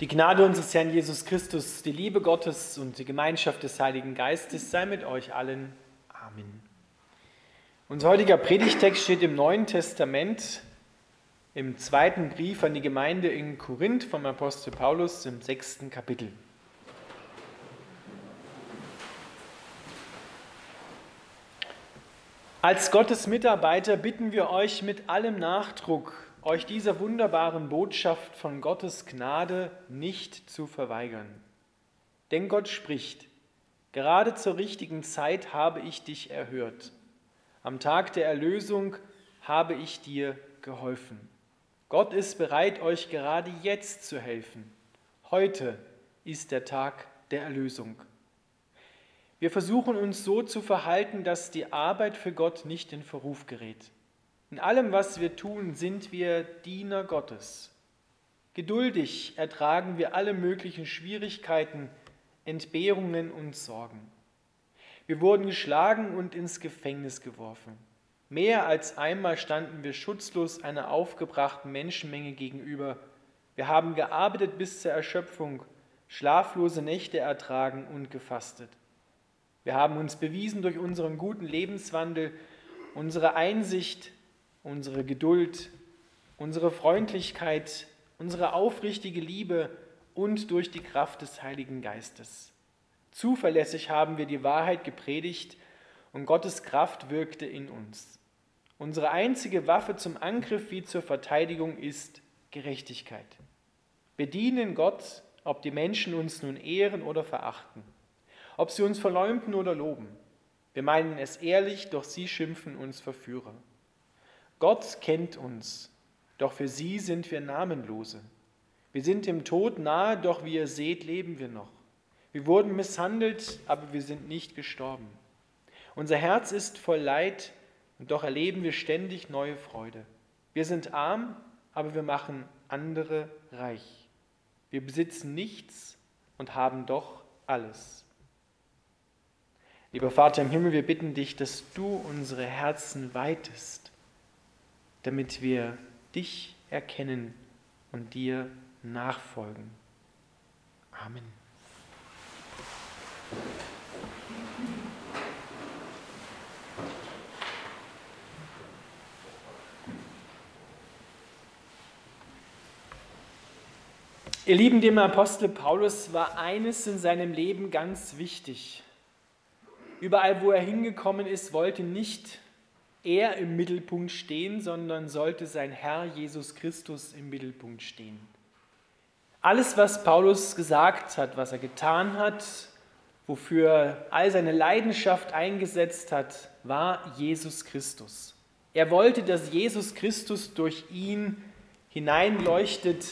Die Gnade unseres Herrn Jesus Christus, die Liebe Gottes und die Gemeinschaft des Heiligen Geistes sei mit euch allen. Amen. Unser heutiger Predigtext steht im Neuen Testament, im zweiten Brief an die Gemeinde in Korinth vom Apostel Paulus im sechsten Kapitel. Als Gottes Mitarbeiter bitten wir euch mit allem Nachdruck, euch dieser wunderbaren Botschaft von Gottes Gnade nicht zu verweigern. Denn Gott spricht, gerade zur richtigen Zeit habe ich dich erhört. Am Tag der Erlösung habe ich dir geholfen. Gott ist bereit, euch gerade jetzt zu helfen. Heute ist der Tag der Erlösung. Wir versuchen uns so zu verhalten, dass die Arbeit für Gott nicht in Verruf gerät. In allem, was wir tun, sind wir Diener Gottes. Geduldig ertragen wir alle möglichen Schwierigkeiten, Entbehrungen und Sorgen. Wir wurden geschlagen und ins Gefängnis geworfen. Mehr als einmal standen wir schutzlos einer aufgebrachten Menschenmenge gegenüber. Wir haben gearbeitet bis zur Erschöpfung, schlaflose Nächte ertragen und gefastet. Wir haben uns bewiesen durch unseren guten Lebenswandel, unsere Einsicht, unsere Geduld, unsere Freundlichkeit, unsere aufrichtige Liebe und durch die Kraft des Heiligen Geistes. Zuverlässig haben wir die Wahrheit gepredigt und Gottes Kraft wirkte in uns. Unsere einzige Waffe zum Angriff wie zur Verteidigung ist Gerechtigkeit. Wir dienen Gott, ob die Menschen uns nun ehren oder verachten, ob sie uns verleumden oder loben. Wir meinen es ehrlich, doch sie schimpfen uns Verführer. Gott kennt uns, doch für sie sind wir Namenlose. Wir sind dem Tod nahe, doch wie ihr seht, leben wir noch. Wir wurden misshandelt, aber wir sind nicht gestorben. Unser Herz ist voll Leid, und doch erleben wir ständig neue Freude. Wir sind arm, aber wir machen andere reich. Wir besitzen nichts und haben doch alles. Lieber Vater im Himmel, wir bitten dich, dass du unsere Herzen weitest damit wir dich erkennen und dir nachfolgen. Amen. Ihr Lieben, dem Apostel Paulus war eines in seinem Leben ganz wichtig. Überall, wo er hingekommen ist, wollte nicht er im Mittelpunkt stehen, sondern sollte sein Herr Jesus Christus im Mittelpunkt stehen. Alles, was Paulus gesagt hat, was er getan hat, wofür all seine Leidenschaft eingesetzt hat, war Jesus Christus. Er wollte, dass Jesus Christus durch ihn hineinleuchtet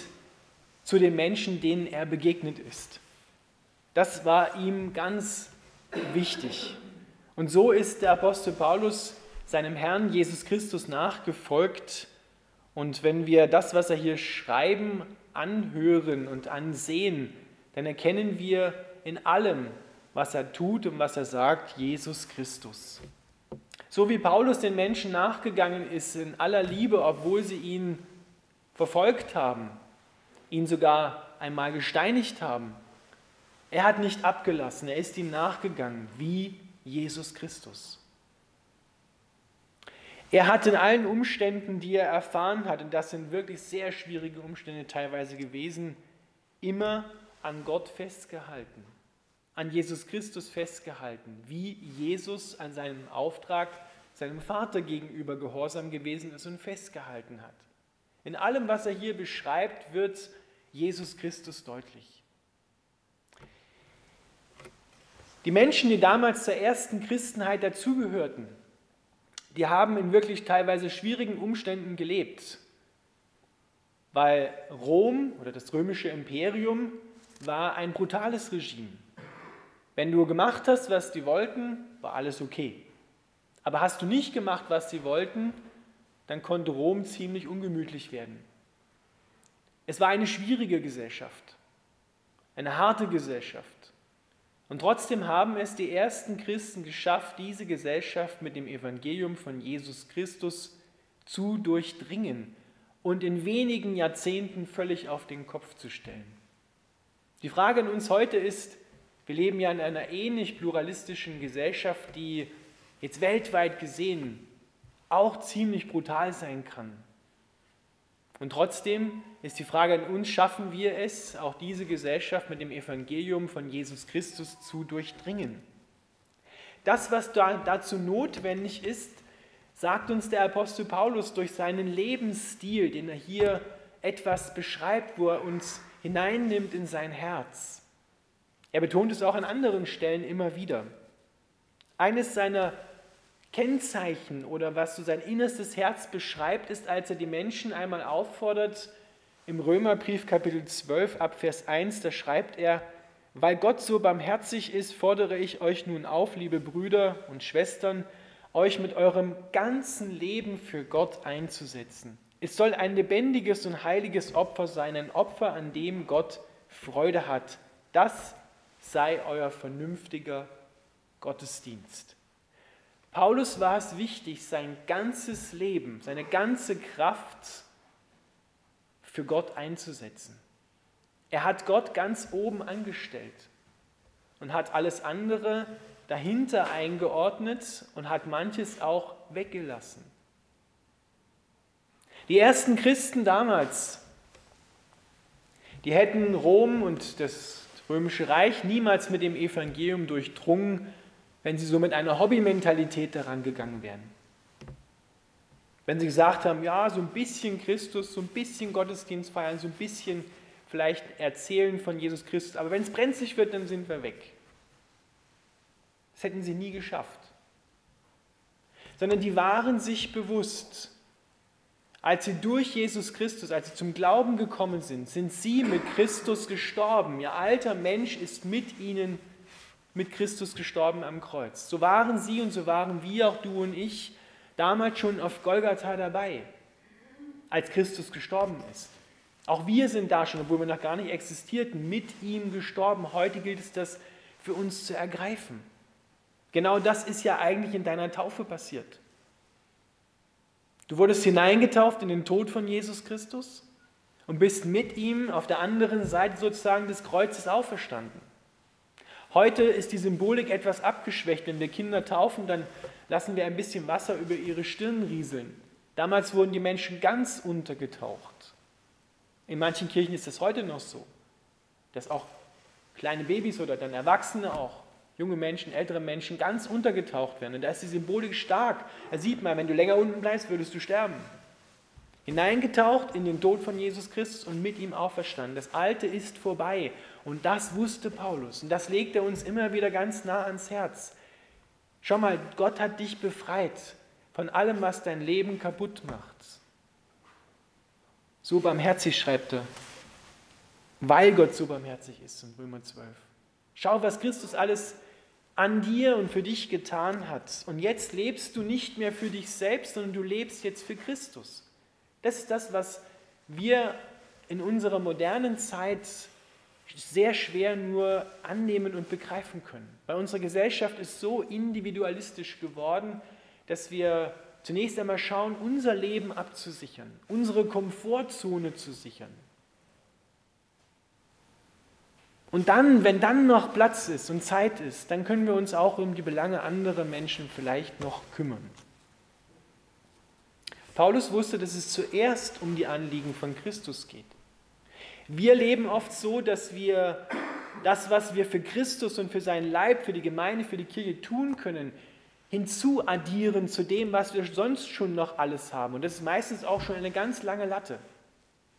zu den Menschen, denen er begegnet ist. Das war ihm ganz wichtig. Und so ist der Apostel Paulus seinem Herrn Jesus Christus nachgefolgt. Und wenn wir das, was er hier schreiben, anhören und ansehen, dann erkennen wir in allem, was er tut und was er sagt, Jesus Christus. So wie Paulus den Menschen nachgegangen ist in aller Liebe, obwohl sie ihn verfolgt haben, ihn sogar einmal gesteinigt haben. Er hat nicht abgelassen, er ist ihm nachgegangen wie Jesus Christus. Er hat in allen Umständen, die er erfahren hat, und das sind wirklich sehr schwierige Umstände teilweise gewesen, immer an Gott festgehalten, an Jesus Christus festgehalten, wie Jesus an seinem Auftrag seinem Vater gegenüber gehorsam gewesen ist und festgehalten hat. In allem, was er hier beschreibt, wird Jesus Christus deutlich. Die Menschen, die damals zur ersten Christenheit dazugehörten, die haben in wirklich teilweise schwierigen Umständen gelebt, weil Rom oder das römische Imperium war ein brutales Regime. Wenn du gemacht hast, was die wollten, war alles okay. Aber hast du nicht gemacht, was sie wollten, dann konnte Rom ziemlich ungemütlich werden. Es war eine schwierige Gesellschaft, eine harte Gesellschaft. Und trotzdem haben es die ersten Christen geschafft, diese Gesellschaft mit dem Evangelium von Jesus Christus zu durchdringen und in wenigen Jahrzehnten völlig auf den Kopf zu stellen. Die Frage an uns heute ist, wir leben ja in einer ähnlich pluralistischen Gesellschaft, die jetzt weltweit gesehen auch ziemlich brutal sein kann. Und trotzdem ist die Frage an uns, schaffen wir es, auch diese Gesellschaft mit dem Evangelium von Jesus Christus zu durchdringen? Das, was dazu notwendig ist, sagt uns der Apostel Paulus durch seinen Lebensstil, den er hier etwas beschreibt, wo er uns hineinnimmt in sein Herz. Er betont es auch an anderen Stellen immer wieder. Eines seiner Kennzeichen oder was so sein innerstes Herz beschreibt, ist, als er die Menschen einmal auffordert, im Römerbrief Kapitel 12 ab Vers 1, da schreibt er, weil Gott so barmherzig ist, fordere ich euch nun auf, liebe Brüder und Schwestern, euch mit eurem ganzen Leben für Gott einzusetzen. Es soll ein lebendiges und heiliges Opfer sein, ein Opfer, an dem Gott Freude hat. Das sei euer vernünftiger Gottesdienst. Paulus war es wichtig, sein ganzes Leben, seine ganze Kraft für Gott einzusetzen. Er hat Gott ganz oben angestellt und hat alles andere dahinter eingeordnet und hat manches auch weggelassen. Die ersten Christen damals, die hätten Rom und das römische Reich niemals mit dem Evangelium durchdrungen, wenn sie so mit einer Hobbymentalität daran gegangen wären. Wenn sie gesagt haben, ja, so ein bisschen Christus, so ein bisschen Gottesdienst feiern, so ein bisschen vielleicht erzählen von Jesus Christus, aber wenn es brenzlig wird, dann sind wir weg. Das hätten sie nie geschafft. Sondern die waren sich bewusst, als sie durch Jesus Christus, als sie zum Glauben gekommen sind, sind sie mit Christus gestorben. Ihr alter Mensch ist mit ihnen gestorben mit Christus gestorben am Kreuz. So waren sie und so waren wir, auch du und ich, damals schon auf Golgatha dabei, als Christus gestorben ist. Auch wir sind da schon, obwohl wir noch gar nicht existierten, mit ihm gestorben. Heute gilt es, das für uns zu ergreifen. Genau das ist ja eigentlich in deiner Taufe passiert. Du wurdest hineingetauft in den Tod von Jesus Christus und bist mit ihm auf der anderen Seite sozusagen des Kreuzes auferstanden. Heute ist die Symbolik etwas abgeschwächt. Wenn wir Kinder taufen, dann lassen wir ein bisschen Wasser über ihre Stirn rieseln. Damals wurden die Menschen ganz untergetaucht. In manchen Kirchen ist es heute noch so, dass auch kleine Babys oder dann Erwachsene auch, junge Menschen, ältere Menschen ganz untergetaucht werden. Und da ist die Symbolik stark. Da sieht man, wenn du länger unten bleibst, würdest du sterben. Hineingetaucht in den Tod von Jesus Christus und mit ihm auferstanden. Das Alte ist vorbei und das wusste Paulus und das legt er uns immer wieder ganz nah ans Herz. Schau mal, Gott hat dich befreit von allem, was dein Leben kaputt macht. So barmherzig schreibt er, weil Gott so barmherzig ist in Römer 12. Schau, was Christus alles an dir und für dich getan hat. Und jetzt lebst du nicht mehr für dich selbst, sondern du lebst jetzt für Christus. Das ist das, was wir in unserer modernen Zeit sehr schwer nur annehmen und begreifen können. Weil unsere Gesellschaft ist so individualistisch geworden, dass wir zunächst einmal schauen, unser Leben abzusichern, unsere Komfortzone zu sichern. Und dann, wenn dann noch Platz ist und Zeit ist, dann können wir uns auch um die Belange anderer Menschen vielleicht noch kümmern. Paulus wusste, dass es zuerst um die Anliegen von Christus geht. Wir leben oft so, dass wir das, was wir für Christus und für seinen Leib, für die Gemeinde, für die Kirche tun können, hinzuaddieren zu dem, was wir sonst schon noch alles haben. Und das ist meistens auch schon eine ganz lange Latte.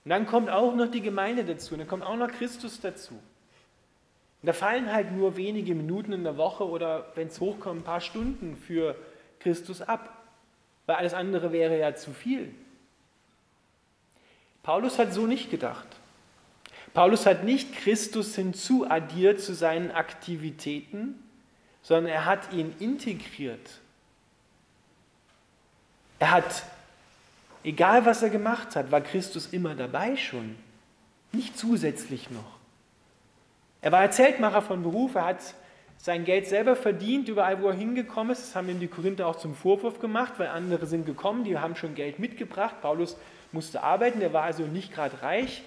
Und dann kommt auch noch die Gemeinde dazu, und dann kommt auch noch Christus dazu. Und da fallen halt nur wenige Minuten in der Woche oder, wenn es hochkommt, ein paar Stunden für Christus ab, weil alles andere wäre ja zu viel. Paulus hat so nicht gedacht. Paulus hat nicht Christus hinzuaddiert zu seinen Aktivitäten, sondern er hat ihn integriert. Er hat, egal was er gemacht hat, war Christus immer dabei schon, nicht zusätzlich noch. Er war Zeltmacher von Beruf, er hat sein Geld selber verdient, überall wo er hingekommen ist. Das haben ihm die Korinther auch zum Vorwurf gemacht, weil andere sind gekommen, die haben schon Geld mitgebracht. Paulus musste arbeiten, der war also nicht gerade reich.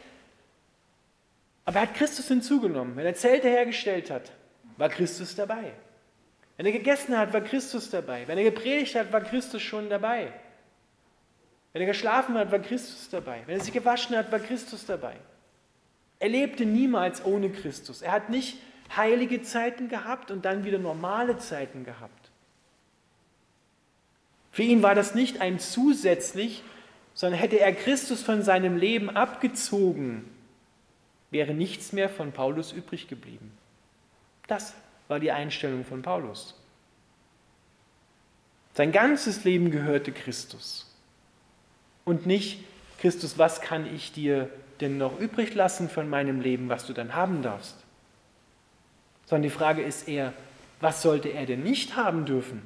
Aber er hat Christus hinzugenommen. Wenn er Zelte hergestellt hat, war Christus dabei. Wenn er gegessen hat, war Christus dabei. Wenn er gepredigt hat, war Christus schon dabei. Wenn er geschlafen hat, war Christus dabei. Wenn er sich gewaschen hat, war Christus dabei. Er lebte niemals ohne Christus. Er hat nicht heilige Zeiten gehabt und dann wieder normale Zeiten gehabt. Für ihn war das nicht ein zusätzlich, sondern hätte er Christus von seinem Leben abgezogen, wäre nichts mehr von Paulus übrig geblieben. Das war die Einstellung von Paulus. Sein ganzes Leben gehörte Christus. Und nicht, Christus, was kann ich dir denn noch übrig lassen von meinem Leben, was du dann haben darfst? Sondern die Frage ist eher, was sollte er denn nicht haben dürfen?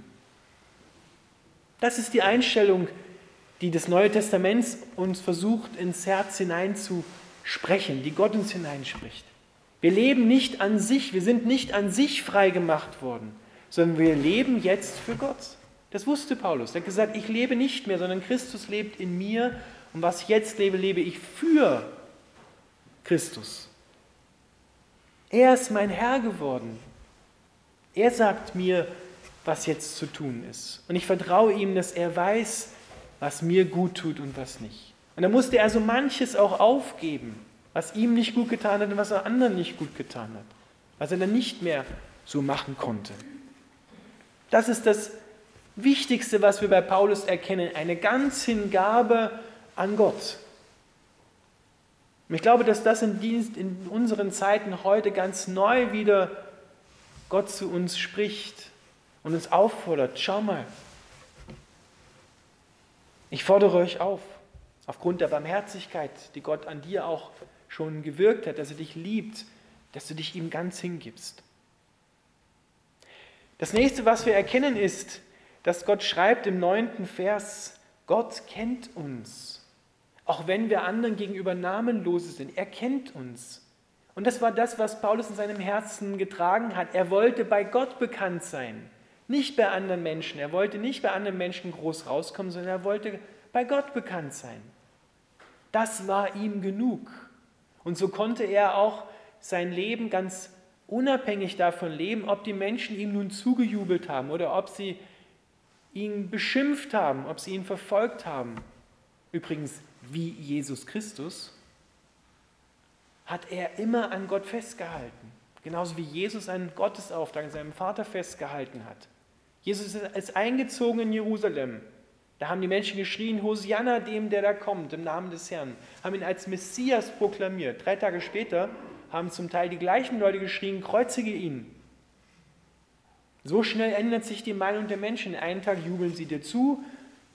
Das ist die Einstellung, die das Neue Testament uns versucht ins Herz hineinzusprechen, die Gott uns hineinspricht. Wir leben nicht an sich, wir sind nicht an sich frei gemacht worden, sondern wir leben jetzt für Gott. Das wusste Paulus. Er hat gesagt, ich lebe nicht mehr, sondern Christus lebt in mir und was ich jetzt lebe, lebe ich für Christus. Er ist mein Herr geworden. Er sagt mir, was jetzt zu tun ist. Und ich vertraue ihm, dass er weiß, was mir gut tut und was nicht. Und da musste er so manches auch aufgeben was ihm nicht gut getan hat und was er anderen nicht gut getan hat, was er dann nicht mehr so machen konnte. Das ist das Wichtigste, was wir bei Paulus erkennen, eine ganz Hingabe an Gott. Und ich glaube, dass das in, Dienst, in unseren Zeiten heute ganz neu wieder Gott zu uns spricht und uns auffordert, schau mal, ich fordere euch auf, aufgrund der Barmherzigkeit, die Gott an dir auch schon gewirkt hat, dass er dich liebt, dass du dich ihm ganz hingibst. Das nächste, was wir erkennen, ist, dass Gott schreibt im neunten Vers, Gott kennt uns, auch wenn wir anderen gegenüber namenlose sind. Er kennt uns. Und das war das, was Paulus in seinem Herzen getragen hat. Er wollte bei Gott bekannt sein, nicht bei anderen Menschen. Er wollte nicht bei anderen Menschen groß rauskommen, sondern er wollte bei Gott bekannt sein. Das war ihm genug. Und so konnte er auch sein Leben ganz unabhängig davon leben, ob die Menschen ihm nun zugejubelt haben oder ob sie ihn beschimpft haben, ob sie ihn verfolgt haben. Übrigens, wie Jesus Christus hat er immer an Gott festgehalten. Genauso wie Jesus an Gottesauftrag, an seinem Vater festgehalten hat. Jesus ist eingezogen in Jerusalem. Da haben die Menschen geschrien, Hosianna dem, der da kommt, im Namen des Herrn, haben ihn als Messias proklamiert. Drei Tage später haben zum Teil die gleichen Leute geschrien, kreuzige ihn. So schnell ändert sich die Meinung der Menschen. Einen Tag jubeln sie dir zu,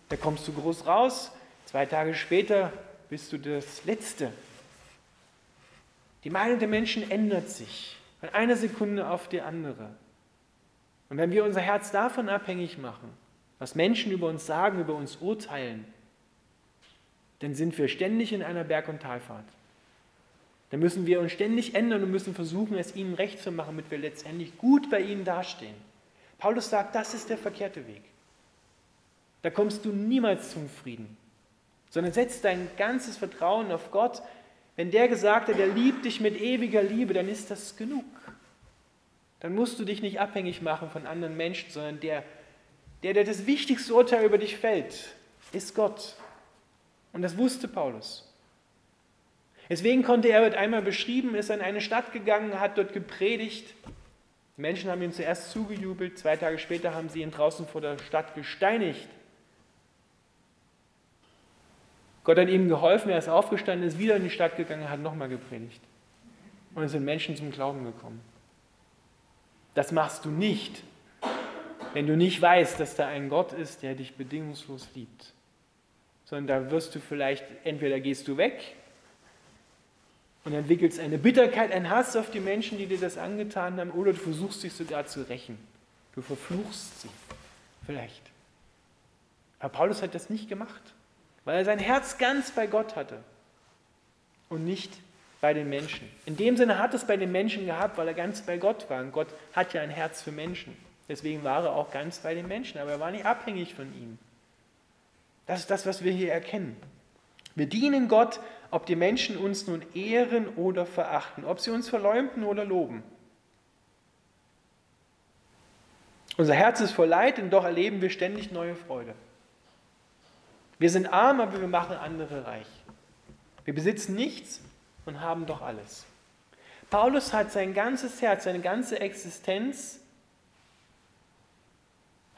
da kommst du groß raus, zwei Tage später bist du das Letzte. Die Meinung der Menschen ändert sich von einer Sekunde auf die andere. Und wenn wir unser Herz davon abhängig machen, was Menschen über uns sagen, über uns urteilen, dann sind wir ständig in einer Berg- und Talfahrt. Dann müssen wir uns ständig ändern und müssen versuchen, es ihnen recht zu machen, damit wir letztendlich gut bei ihnen dastehen. Paulus sagt, das ist der verkehrte Weg. Da kommst du niemals zum Frieden, sondern setz dein ganzes Vertrauen auf Gott. Wenn der gesagt hat, er liebt dich mit ewiger Liebe, dann ist das genug. Dann musst du dich nicht abhängig machen von anderen Menschen, sondern der der, der das wichtigste Urteil über dich fällt, ist Gott. Und das wusste Paulus. Deswegen konnte er, wird einmal beschrieben, ist in eine Stadt gegangen, hat dort gepredigt. Die Menschen haben ihm zuerst zugejubelt, zwei Tage später haben sie ihn draußen vor der Stadt gesteinigt. Gott hat ihm geholfen, er ist aufgestanden, ist wieder in die Stadt gegangen, hat nochmal gepredigt. Und es sind Menschen zum Glauben gekommen. Das machst du nicht, wenn du nicht weißt, dass da ein Gott ist, der dich bedingungslos liebt. Sondern da wirst du vielleicht, entweder gehst du weg und entwickelst eine Bitterkeit, einen Hass auf die Menschen, die dir das angetan haben, oder du versuchst dich sogar zu rächen. Du verfluchst sie vielleicht. Aber Paulus hat das nicht gemacht, weil er sein Herz ganz bei Gott hatte und nicht bei den Menschen. In dem Sinne hat es bei den Menschen gehabt, weil er ganz bei Gott war. Und Gott hat ja ein Herz für Menschen. Deswegen war er auch ganz bei den Menschen, aber er war nicht abhängig von ihnen. Das ist das, was wir hier erkennen. Wir dienen Gott ob die Menschen uns nun ehren oder verachten, ob sie uns verleumden oder loben. Unser Herz ist voll Leid und doch erleben wir ständig neue Freude. Wir sind arm, aber wir machen andere reich. Wir besitzen nichts und haben doch alles. Paulus hat sein ganzes Herz, seine ganze Existenz,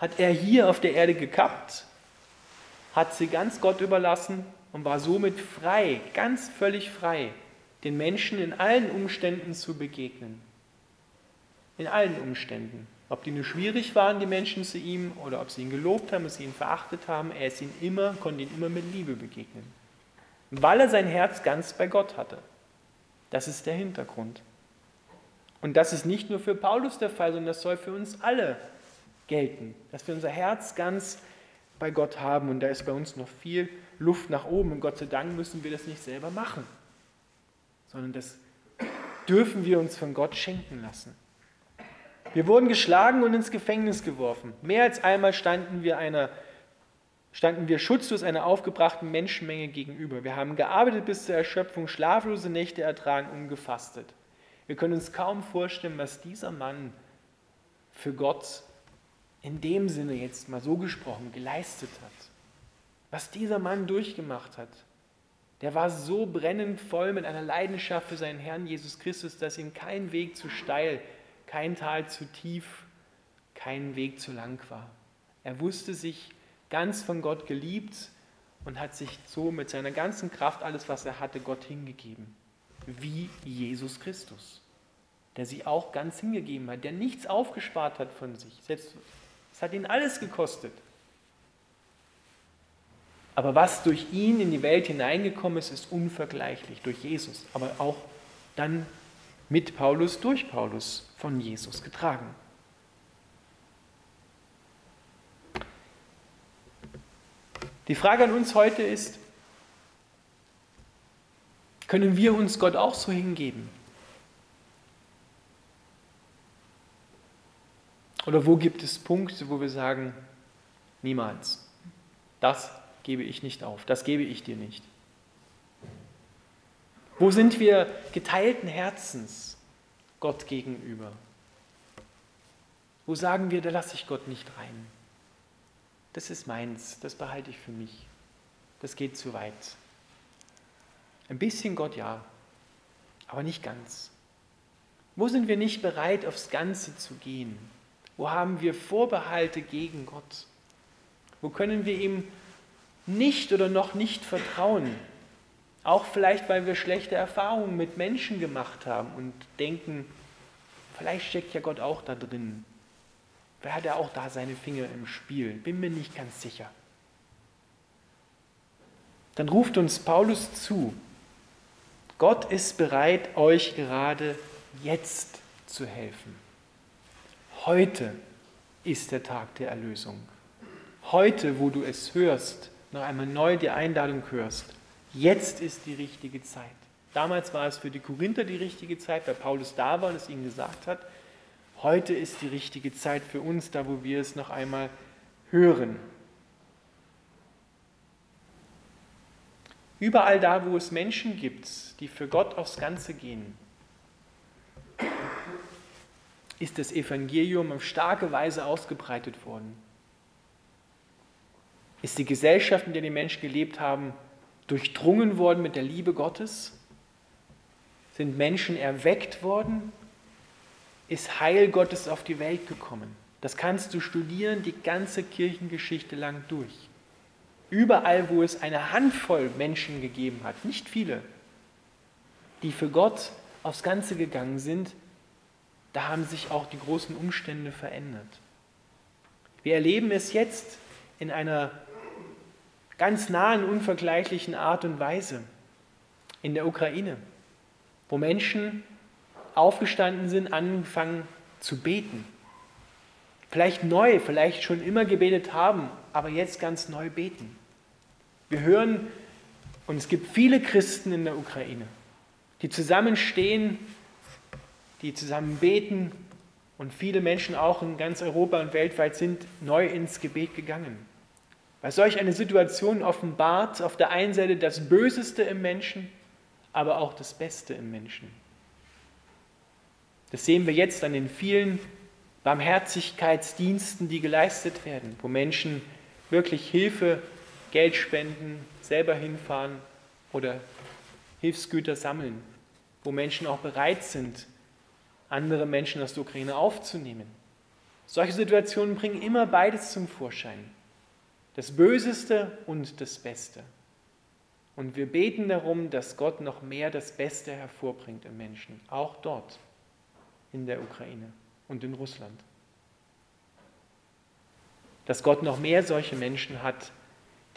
hat er hier auf der Erde gekappt, hat sie ganz Gott überlassen und war somit frei, ganz völlig frei, den Menschen in allen Umständen zu begegnen. In allen Umständen. Ob die nur schwierig waren, die Menschen zu ihm, oder ob sie ihn gelobt haben, ob sie ihn verachtet haben, er ist ihnen immer, konnte ihnen immer mit Liebe begegnen. Weil er sein Herz ganz bei Gott hatte. Das ist der Hintergrund. Und das ist nicht nur für Paulus der Fall, sondern das soll für uns alle gelten, dass wir unser Herz ganz bei Gott haben. Und da ist bei uns noch viel Luft nach oben. Und Gott sei Dank müssen wir das nicht selber machen, sondern das dürfen wir uns von Gott schenken lassen. Wir wurden geschlagen und ins Gefängnis geworfen. Mehr als einmal standen wir einer standen wir schutzlos einer aufgebrachten Menschenmenge gegenüber. Wir haben gearbeitet bis zur Erschöpfung, schlaflose Nächte ertragen und gefastet. Wir können uns kaum vorstellen, was dieser Mann für Gott in dem Sinne jetzt mal so gesprochen geleistet hat. Was dieser Mann durchgemacht hat. Der war so brennend voll mit einer Leidenschaft für seinen Herrn Jesus Christus, dass ihm kein Weg zu steil, kein Tal zu tief, kein Weg zu lang war. Er wusste sich ganz von Gott geliebt und hat sich so mit seiner ganzen Kraft alles, was er hatte, Gott hingegeben. Wie Jesus Christus, der sich auch ganz hingegeben hat, der nichts aufgespart hat von sich. Selbst, hat ihn alles gekostet. Aber was durch ihn in die Welt hineingekommen ist, ist unvergleichlich durch Jesus, aber auch dann mit Paulus, durch Paulus von Jesus getragen. Die Frage an uns heute ist, können wir uns Gott auch so hingeben? Oder wo gibt es Punkte, wo wir sagen, niemals, das gebe ich nicht auf, das gebe ich dir nicht? Wo sind wir geteilten Herzens Gott gegenüber? Wo sagen wir, da lasse ich Gott nicht rein? das ist meins, das behalte ich für mich. Das geht zu weit. Ein bisschen Gott ja, aber nicht ganz. Wo sind wir nicht bereit, aufs Ganze zu gehen? Wo haben wir Vorbehalte gegen Gott? Wo können wir ihm nicht oder noch nicht vertrauen? Auch vielleicht, weil wir schlechte Erfahrungen mit Menschen gemacht haben und denken, vielleicht steckt ja Gott auch da drin. Wer hat ja auch da seine Finger im Spiel? Bin mir nicht ganz sicher. Dann ruft uns Paulus zu, Gott ist bereit, euch gerade jetzt zu helfen. Heute ist der Tag der Erlösung. Heute, wo du es hörst, noch einmal neu die Einladung hörst, jetzt ist die richtige Zeit. Damals war es für die Korinther die richtige Zeit, weil Paulus da war und es ihnen gesagt hat. Heute ist die richtige Zeit für uns, da wo wir es noch einmal hören. Überall da, wo es Menschen gibt, die für Gott aufs Ganze gehen, ist das Evangelium auf starke Weise ausgebreitet worden. Ist die Gesellschaft, in der die Menschen gelebt haben, durchdrungen worden mit der Liebe Gottes? Sind Menschen erweckt worden ist Heil Gottes auf die Welt gekommen. Das kannst du studieren die ganze Kirchengeschichte lang durch. Überall, wo es eine Handvoll Menschen gegeben hat, nicht viele, die für Gott aufs Ganze gegangen sind, da haben sich auch die großen Umstände verändert. Wir erleben es jetzt in einer ganz nahen, unvergleichlichen Art und Weise in der Ukraine, wo Menschen aufgestanden sind, angefangen zu beten. Vielleicht neu, vielleicht schon immer gebetet haben, aber jetzt ganz neu beten. Wir hören, und es gibt viele Christen in der Ukraine, die zusammenstehen, die zusammen beten und viele Menschen auch in ganz Europa und weltweit sind neu ins Gebet gegangen. Weil solch eine Situation offenbart auf der einen Seite das Böseste im Menschen, aber auch das Beste im Menschen. Das sehen wir jetzt an den vielen Barmherzigkeitsdiensten, die geleistet werden, wo Menschen wirklich Hilfe, Geld spenden, selber hinfahren oder Hilfsgüter sammeln, wo Menschen auch bereit sind, andere Menschen aus der Ukraine aufzunehmen. Solche Situationen bringen immer beides zum Vorschein. Das Böseste und das Beste. Und wir beten darum, dass Gott noch mehr das Beste hervorbringt im Menschen, auch dort in der Ukraine und in Russland. Dass Gott noch mehr solche Menschen hat,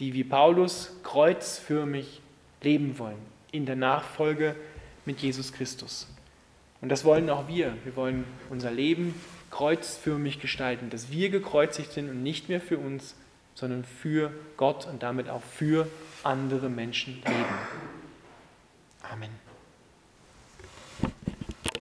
die wie Paulus kreuzförmig leben wollen, in der Nachfolge mit Jesus Christus. Und das wollen auch wir. Wir wollen unser Leben kreuzförmig gestalten, dass wir gekreuzigt sind und nicht mehr für uns, sondern für Gott und damit auch für andere Menschen leben. Amen.